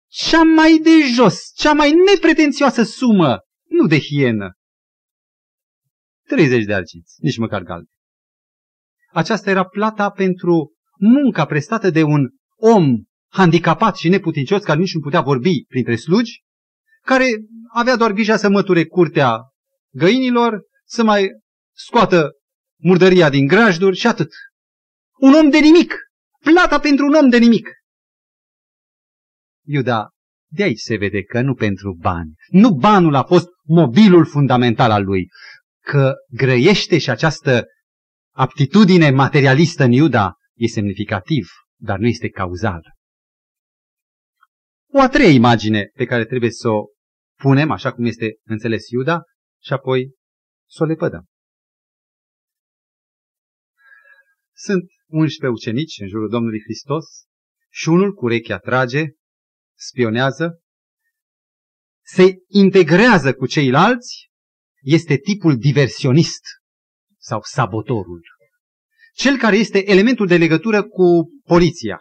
cea mai de jos, cea mai nepretențioasă sumă, nu de hienă. 30 de arginți, nici măcar galbe. Aceasta era plata pentru munca prestată de un om handicapat și neputincios, care nici nu putea vorbi printre slugi, care avea doar grija să măture curtea găinilor, să mai scoată murdăria din grajduri și atât. Un om de nimic, Plata pentru un om de nimic. Iuda, de aici se vede că nu pentru bani. Nu banul a fost mobilul fundamental al lui. Că grăiește și această aptitudine materialistă în Iuda e semnificativ, dar nu este cauzal. O a treia imagine pe care trebuie să o punem, așa cum este înțeles Iuda, și apoi să o lepădăm. Sunt 11 ucenici în jurul Domnului Hristos și unul cu urechea trage, spionează se integrează cu ceilalți este tipul diversionist sau sabotorul. Cel care este elementul de legătură cu poliția.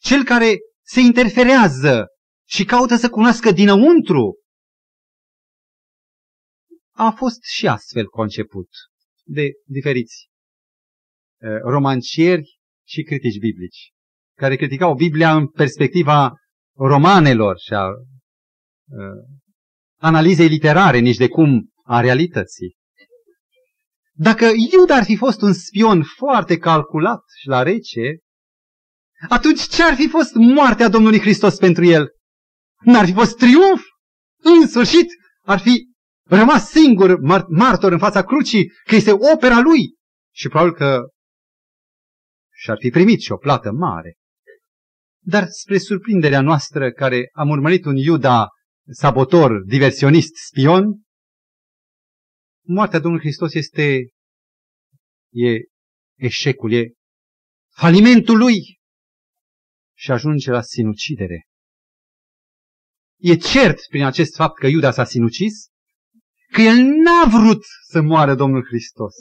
Cel care se interferează și caută să cunoască dinăuntru. A fost și astfel conceput de diferiți uh, romancieri și critici biblici, care criticau Biblia în perspectiva romanelor și a uh, analizei literare, nici de cum a realității. Dacă Iuda ar fi fost un spion foarte calculat și la rece, atunci ce ar fi fost moartea Domnului Hristos pentru el? N-ar fi fost triumf? În sfârșit, ar fi rămas singur martor în fața crucii că este opera lui și probabil că și-ar fi primit și o plată mare. Dar spre surprinderea noastră care am urmărit un Iuda sabotor, diversionist, spion, moartea Domnului Hristos este e eșecul, e falimentul lui și ajunge la sinucidere. E cert prin acest fapt că Iuda s-a sinucis, că el n-a vrut să moară Domnul Hristos.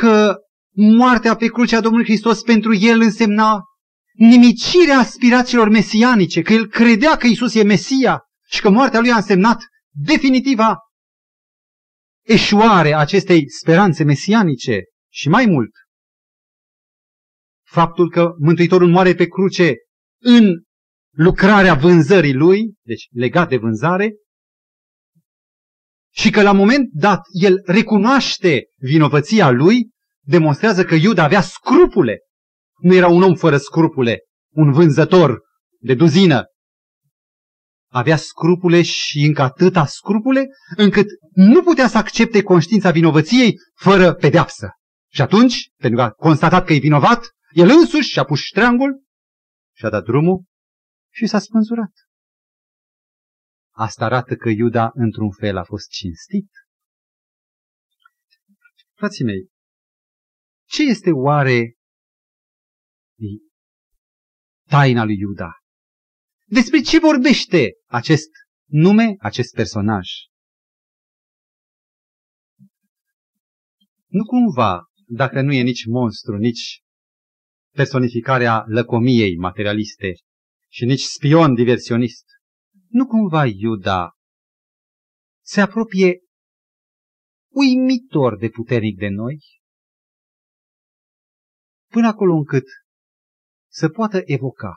Că moartea pe crucea Domnului Hristos pentru el însemna nimicirea aspirațiilor mesianice, că el credea că Isus e Mesia și că moartea lui a însemnat definitiva eșuare a acestei speranțe mesianice și mai mult. Faptul că Mântuitorul moare pe cruce în lucrarea vânzării lui, deci legat de vânzare, și că la moment dat el recunoaște vinovăția lui, demonstrează că Iuda avea scrupule. Nu era un om fără scrupule, un vânzător de duzină. Avea scrupule și încă atâta scrupule, încât nu putea să accepte conștiința vinovăției fără pedeapsă. Și atunci, pentru că a constatat că e vinovat, el însuși și-a pus ștreangul și-a dat drumul și s-a spânzurat. Asta arată că Iuda, într-un fel, a fost cinstit. Frații mei, ce este oare taina lui Iuda? Despre ce vorbește acest nume, acest personaj? Nu cumva, dacă nu e nici monstru, nici personificarea lăcomiei materialiste și nici spion diversionist, nu cumva Iuda se apropie uimitor de puternic de noi, până acolo încât să poată evoca,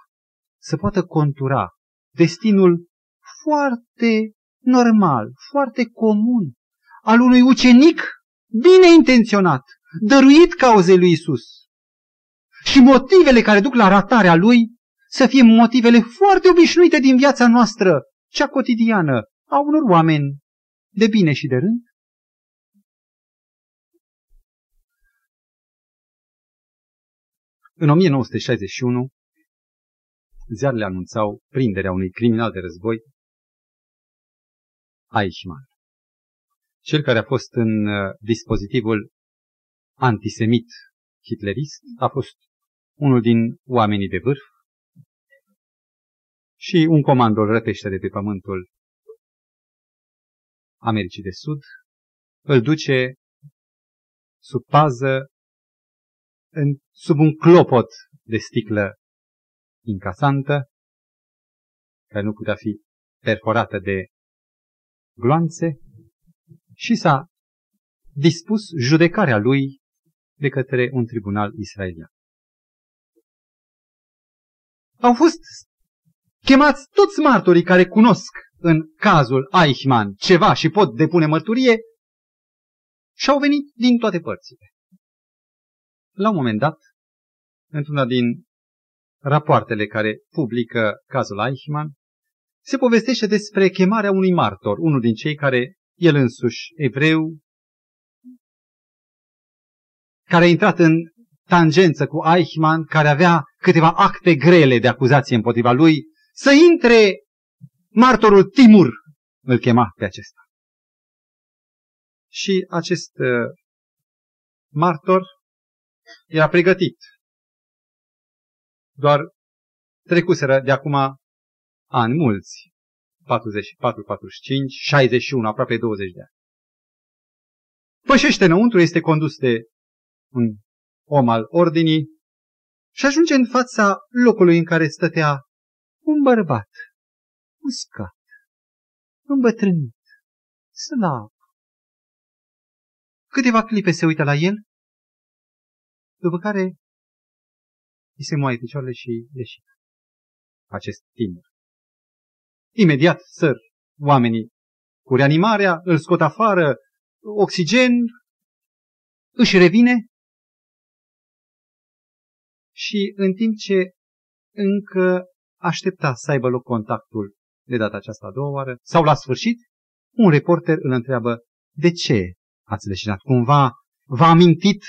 să poată contura destinul foarte normal, foarte comun al unui ucenic bine intenționat, dăruit cauzei lui Isus. Și motivele care duc la ratarea lui să fie motivele foarte obișnuite din viața noastră, cea cotidiană, a unor oameni de bine și de rând. În 1961, ziarele anunțau prinderea unui criminal de război, Eichmann. Cel care a fost în uh, dispozitivul antisemit hitlerist a fost unul din oamenii de vârf și un comando îl răpește de pe pământul Americii de Sud, îl duce sub pază în, sub un clopot de sticlă incasantă, care nu putea fi perforată de gloanțe, și s-a dispus judecarea lui de către un tribunal israelian. Au fost chemați toți martorii care cunosc în cazul Eichmann ceva și pot depune mărturie și au venit din toate părțile. La un moment dat, într-una din rapoartele care publică cazul Eichmann, se povestește despre chemarea unui martor, unul din cei care, el însuși, evreu, care a intrat în tangență cu Eichmann, care avea câteva acte grele de acuzație împotriva lui, să intre martorul Timur, îl chema pe acesta. Și acest uh, martor era pregătit. Doar trecuseră de acum ani mulți, 44, 45, 61, aproape 20 de ani. Pășește înăuntru, este condus de un om al ordinii și ajunge în fața locului în care stătea un bărbat, uscat, îmbătrânit, slab. Câteva clipe se uită la el, după care îi se moaie picioarele și leșină. Acest tineri. Imediat săr oamenii cu reanimarea, îl scot afară, oxigen, își revine și în timp ce încă aștepta să aibă loc contactul de data aceasta a doua oară, sau la sfârșit, un reporter îl întreabă, de ce ați leșinat? Cumva v-a amintit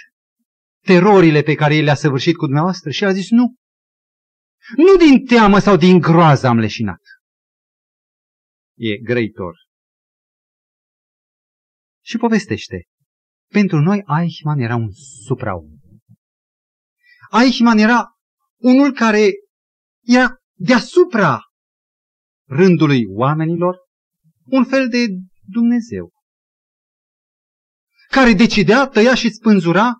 terorile pe care el le-a săvârșit cu dumneavoastră? Și el a zis, nu. Nu din teamă sau din groază am leșinat. E grăitor. Și povestește. Pentru noi Eichmann era un supraum. Eichmann era unul care era deasupra rândului oamenilor, un fel de Dumnezeu, care decidea, tăia și spânzura.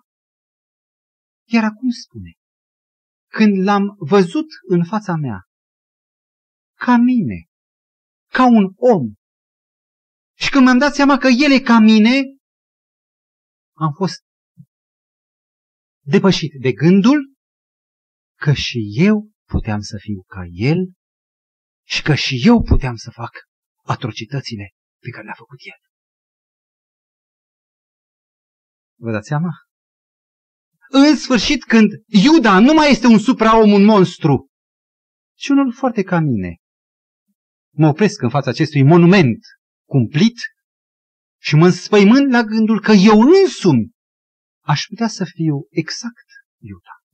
Iar acum spune, când l-am văzut în fața mea, ca mine, ca un om, și când mi-am dat seama că el e ca mine, am fost depășit de gândul că și eu puteam să fiu ca el și că și eu puteam să fac atrocitățile pe care le-a făcut el. Vă dați seama? În sfârșit, când Iuda nu mai este un supraom, un monstru, ci unul foarte ca mine, mă opresc în fața acestui monument cumplit și mă înspăimând la gândul că eu însumi aș putea să fiu exact Iuda.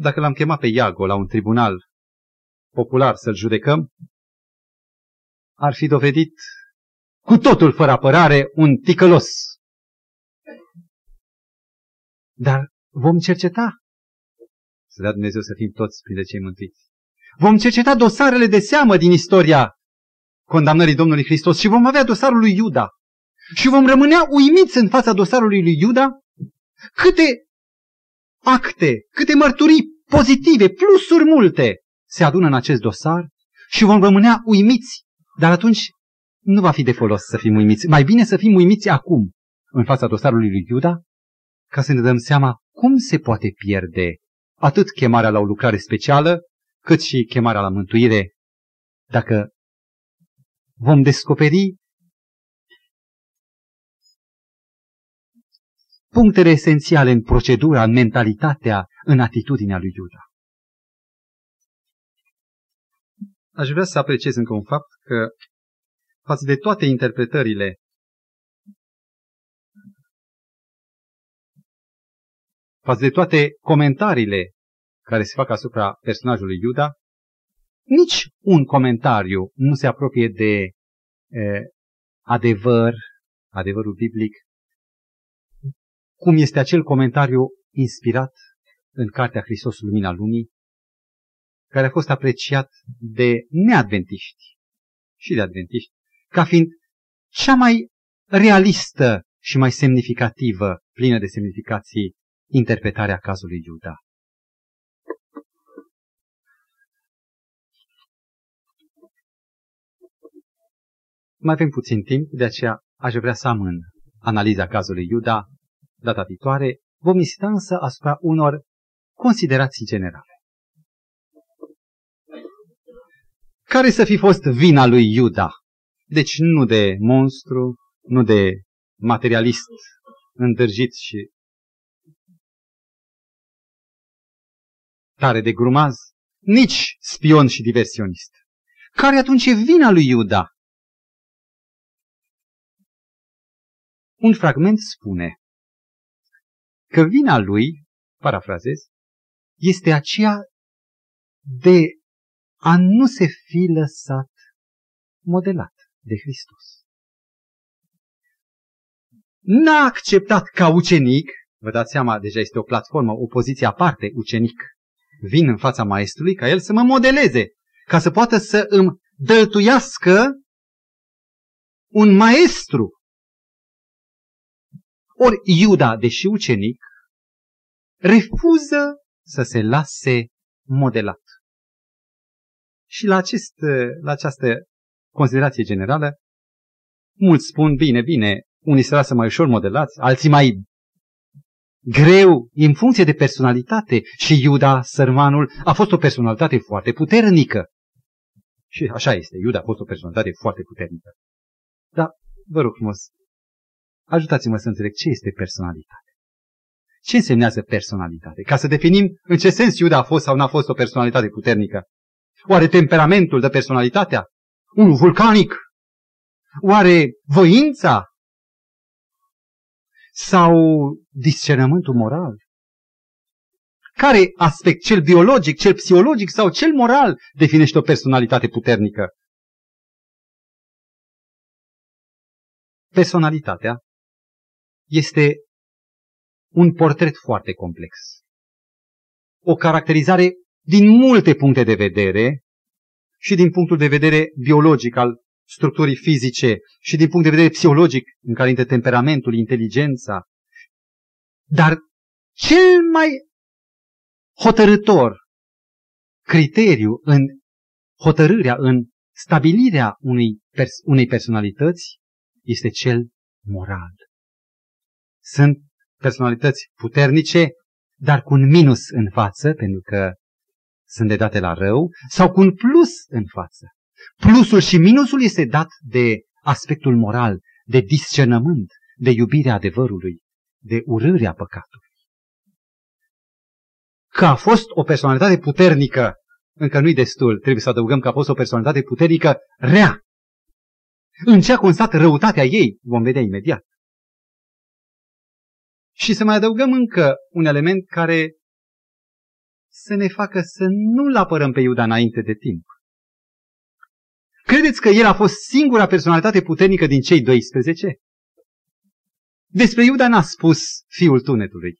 Dacă l-am chemat pe Iago la un tribunal popular să-l judecăm, ar fi dovedit cu totul fără apărare un ticălos. Dar vom cerceta. Să dea Dumnezeu să fim toți printre cei mântuiți. Vom cerceta dosarele de seamă din istoria condamnării Domnului Hristos și vom avea dosarul lui Iuda. Și vom rămânea uimiți în fața dosarului lui Iuda câte acte, câte mărturii pozitive, plusuri multe se adună în acest dosar și vom rămânea uimiți. Dar atunci nu va fi de folos să fim uimiți. Mai bine să fim uimiți acum în fața dosarului lui Iuda ca să ne dăm seama cum se poate pierde atât chemarea la o lucrare specială, cât și chemarea la mântuire, dacă vom descoperi punctele esențiale în procedura, în mentalitatea, în atitudinea lui Iuda. Aș vrea să apreciez încă un fapt că față de toate interpretările față de toate comentariile care se fac asupra personajului Iuda, nici un comentariu nu se apropie de e, adevăr, adevărul biblic, cum este acel comentariu inspirat în Cartea Hristos Lumina Lumii, care a fost apreciat de neadventiști și de adventiști, ca fiind cea mai realistă și mai semnificativă, plină de semnificații, interpretarea cazului Iuda. Mai avem puțin timp, de aceea aș vrea să amân analiza cazului Iuda data viitoare. Vom insista însă asupra unor considerații generale. Care să fi fost vina lui Iuda? Deci nu de monstru, nu de materialist îndârjit și tare de grumaz, nici spion și diversionist. Care atunci e vina lui Iuda? Un fragment spune că vina lui, parafrazez, este aceea de a nu se fi lăsat modelat de Hristos. N-a acceptat ca ucenic, vă dați seama, deja este o platformă, o poziție aparte, ucenic, vin în fața maestrului ca el să mă modeleze, ca să poată să îmi dăltuiască un maestru. Ori Iuda, deși ucenic, refuză să se lase modelat. Și la, acest, la această considerație generală, mulți spun, bine, bine, unii se lasă mai ușor modelați, alții mai greu, în funcție de personalitate. Și Iuda, sărmanul, a fost o personalitate foarte puternică. Și așa este, Iuda a fost o personalitate foarte puternică. Dar, vă rog frumos, ajutați-mă să înțeleg ce este personalitate. Ce însemnează personalitate? Ca să definim în ce sens Iuda a fost sau n-a fost o personalitate puternică. Oare temperamentul de personalitatea? Unul vulcanic? Oare voința? Sau discernământul moral? Care aspect, cel biologic, cel psihologic sau cel moral, definește o personalitate puternică? Personalitatea este un portret foarte complex. O caracterizare din multe puncte de vedere și din punctul de vedere biologic al structurii fizice și din punct de vedere psihologic în care intră temperamentul, inteligența. Dar cel mai hotărător criteriu în hotărârea, în stabilirea unei, pers- unei personalități este cel moral. Sunt personalități puternice, dar cu un minus în față, pentru că sunt de date la rău, sau cu un plus în față. Plusul și minusul este dat de aspectul moral, de discernământ, de iubirea adevărului, de urârea păcatului. Că a fost o personalitate puternică, încă nu-i destul, trebuie să adăugăm că a fost o personalitate puternică rea. În ce a constat răutatea ei, vom vedea imediat. Și să mai adăugăm încă un element care să ne facă să nu-l apărăm pe Iuda înainte de timp. Credeți că el a fost singura personalitate puternică din cei 12? Despre Iuda n-a spus fiul tunetului.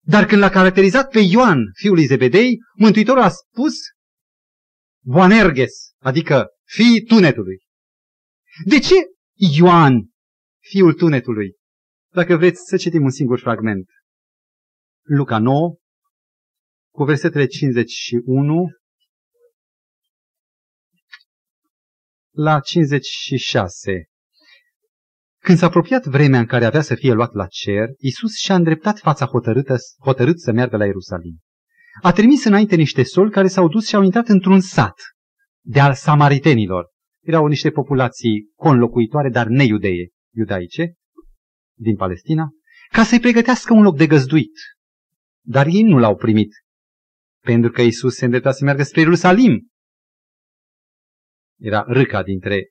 Dar când l-a caracterizat pe Ioan, fiul lui Zebedei, Mântuitorul a spus Boanerges, adică fiii tunetului. De ce Ioan, fiul tunetului? Dacă vreți să citim un singur fragment. Luca 9, cu versetele 51 la 56. Când s-a apropiat vremea în care avea să fie luat la cer, Isus și-a îndreptat fața hotărâtă, hotărât să meargă la Ierusalim. A trimis înainte niște soli care s-au dus și au intrat într-un sat de al samaritenilor. Erau niște populații conlocuitoare, dar neiudeie, iudaice, din Palestina, ca să-i pregătească un loc de găzduit. Dar ei nu l-au primit, pentru că Isus se îndrepta să meargă spre Ierusalim. Era râca dintre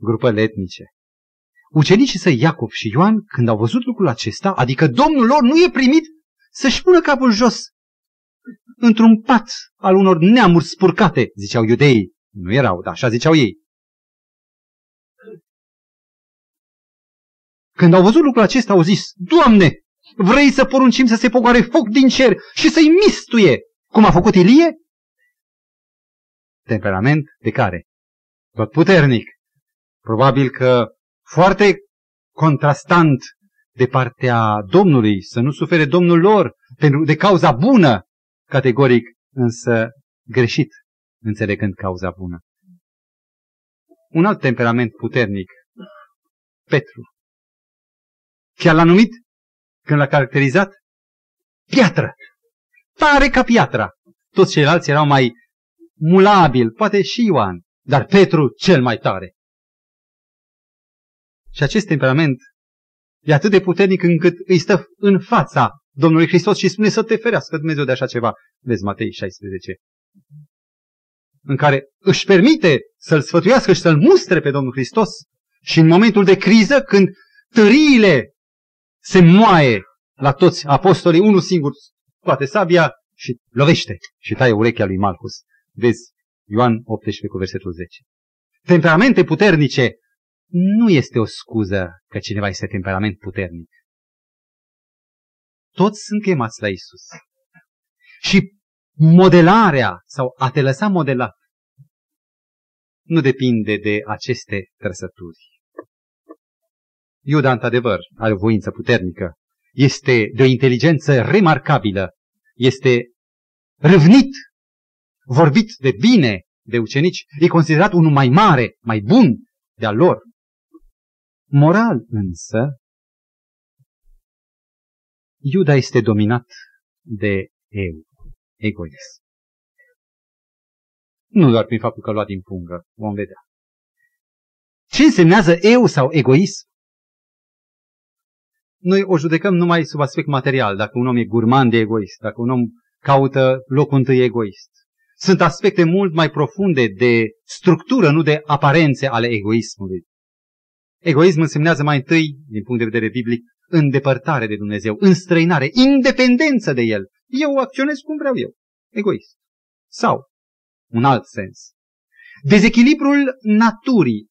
grupările etnice. Ucenicii săi Iacov și Ioan, când au văzut lucrul acesta, adică Domnul lor nu e primit, să-și pună capul jos într-un pat al unor neamuri spurcate, ziceau iudeii. Nu erau, dar așa ziceau ei. Când au văzut lucrul acesta, au zis, Doamne, vrei să poruncim să se pogoare foc din cer și să-i mistuie, cum a făcut Ilie? Temperament de care? Tot puternic. Probabil că foarte contrastant de partea Domnului, să nu sufere Domnul lor pentru, de cauza bună, categoric, însă greșit, înțelegând cauza bună. Un alt temperament puternic, Petru. Chiar l-a numit, când l-a caracterizat, piatră. Tare ca piatra. Toți ceilalți erau mai mulabil, poate și Ioan, dar Petru cel mai tare. Și acest temperament e atât de puternic încât îi stă în fața Domnului Hristos și spune să te ferească Dumnezeu de așa ceva. Vezi Matei 16. În care își permite să-l sfătuiască și să-l mustre pe Domnul Hristos și în momentul de criză, când tăriile se moaie la toți apostolii, unul singur scoate sabia și lovește și taie urechea lui Malchus. Vezi, Ioan 18 cu versetul 10. Temperamente puternice nu este o scuză că cineva este temperament puternic. Toți sunt chemați la Isus. Și modelarea sau a te lăsa modelat nu depinde de aceste trăsături. Iuda, într-adevăr, are o voință puternică, este de o inteligență remarcabilă, este râvnit, vorbit de bine de ucenici, e considerat unul mai mare, mai bun de-a lor. Moral însă, Iuda este dominat de eu, egoism. Nu doar prin faptul că a luat din pungă, vom vedea. Ce însemnează eu sau egoism? Noi o judecăm numai sub aspect material, dacă un om e gurman de egoist, dacă un om caută locul întâi egoist. Sunt aspecte mult mai profunde de structură, nu de aparențe ale egoismului. Egoism însemnează mai întâi, din punct de vedere biblic, îndepărtare de Dumnezeu, înstrăinare, independență de El. Eu acționez cum vreau eu. Egoist. Sau, un alt sens. Dezechilibrul naturii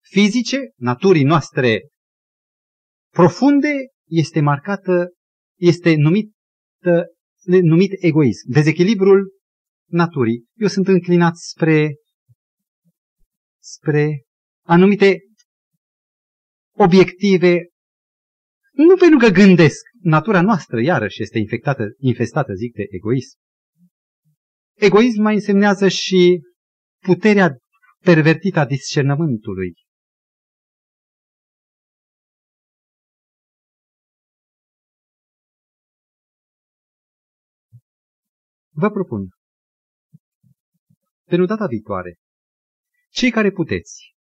fizice, naturii noastre profunde, este marcată, este numit, numit egoism. Dezechilibrul naturii. Eu sunt înclinat spre, spre anumite obiective, nu pentru că gândesc. Natura noastră, iarăși, este infectată, infestată, zic, de egoism. Egoism mai însemnează și puterea pervertită a discernământului. Vă propun, pentru data viitoare, cei care puteți,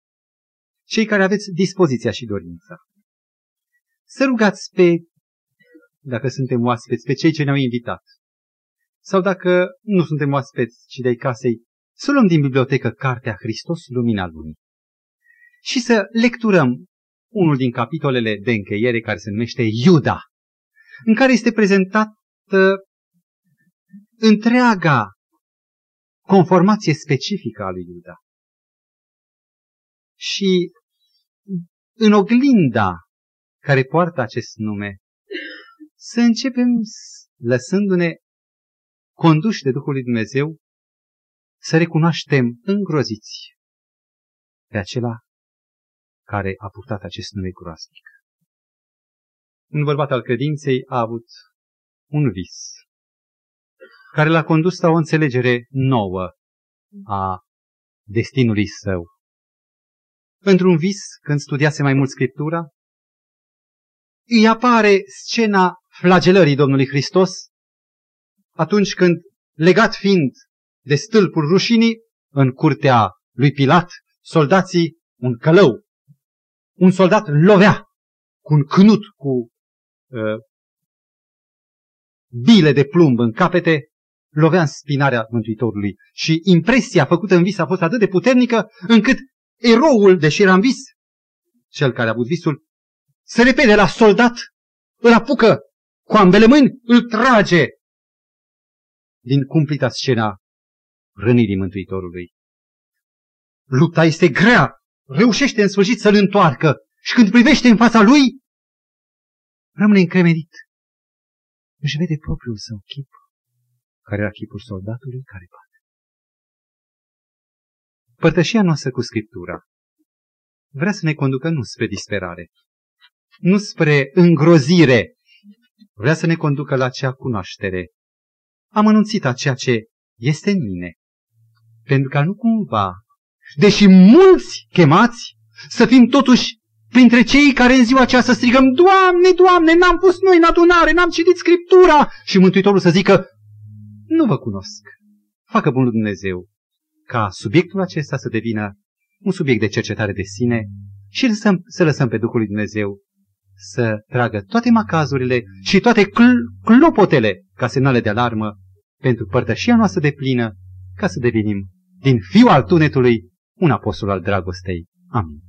cei care aveți dispoziția și dorința, să rugați pe, dacă suntem oaspeți, pe cei ce ne-au invitat, sau dacă nu suntem oaspeți, ci de-ai casei, să luăm din bibliotecă Cartea Hristos, Lumina Lumii și să lecturăm unul din capitolele de încheiere care se numește Iuda, în care este prezentată întreaga conformație specifică a lui Iuda. Și în oglinda care poartă acest nume, să începem lăsându-ne conduși de Duhul lui Dumnezeu, să recunoaștem îngroziți pe acela care a purtat acest nume groaznic. Un bărbat al credinței a avut un vis care l-a condus la o înțelegere nouă a destinului său. Într-un vis, când studiase mai mult Scriptura, îi apare scena flagelării Domnului Hristos atunci când, legat fiind de stâlpul rușinii, în curtea lui Pilat, soldații, un călău, un soldat lovea cu un cnut, cu uh, bile de plumb în capete, lovea în spinarea Mântuitorului. Și impresia făcută în vis a fost atât de puternică încât eroul, deși era în vis, cel care a avut visul, se repede la soldat, îl apucă cu ambele mâini, îl trage din cumplita scena rănirii Mântuitorului. Lupta este grea, reușește în sfârșit să-l întoarcă și când privește în fața lui, rămâne încremenit. Își vede propriul său chip, care era chipul soldatului care bate. Părtășia noastră cu Scriptura vrea să ne conducă nu spre disperare, nu spre îngrozire, vrea să ne conducă la cea cunoaștere am anunțit a ceea ce este în mine. Pentru ca nu cumva, deși mulți chemați, să fim totuși printre cei care în ziua aceea să strigăm, Doamne, Doamne, n-am pus noi în adunare, n-am citit Scriptura și Mântuitorul să zică, nu vă cunosc. Facă bunul Dumnezeu ca subiectul acesta să devină un subiect de cercetare de sine și lăsăm, să lăsăm pe Duhul lui Dumnezeu să tragă toate macazurile și toate cl- clopotele ca semnale de alarmă pentru părtășia noastră de plină, ca să devenim din fiul al tunetului un apostol al dragostei. Amin.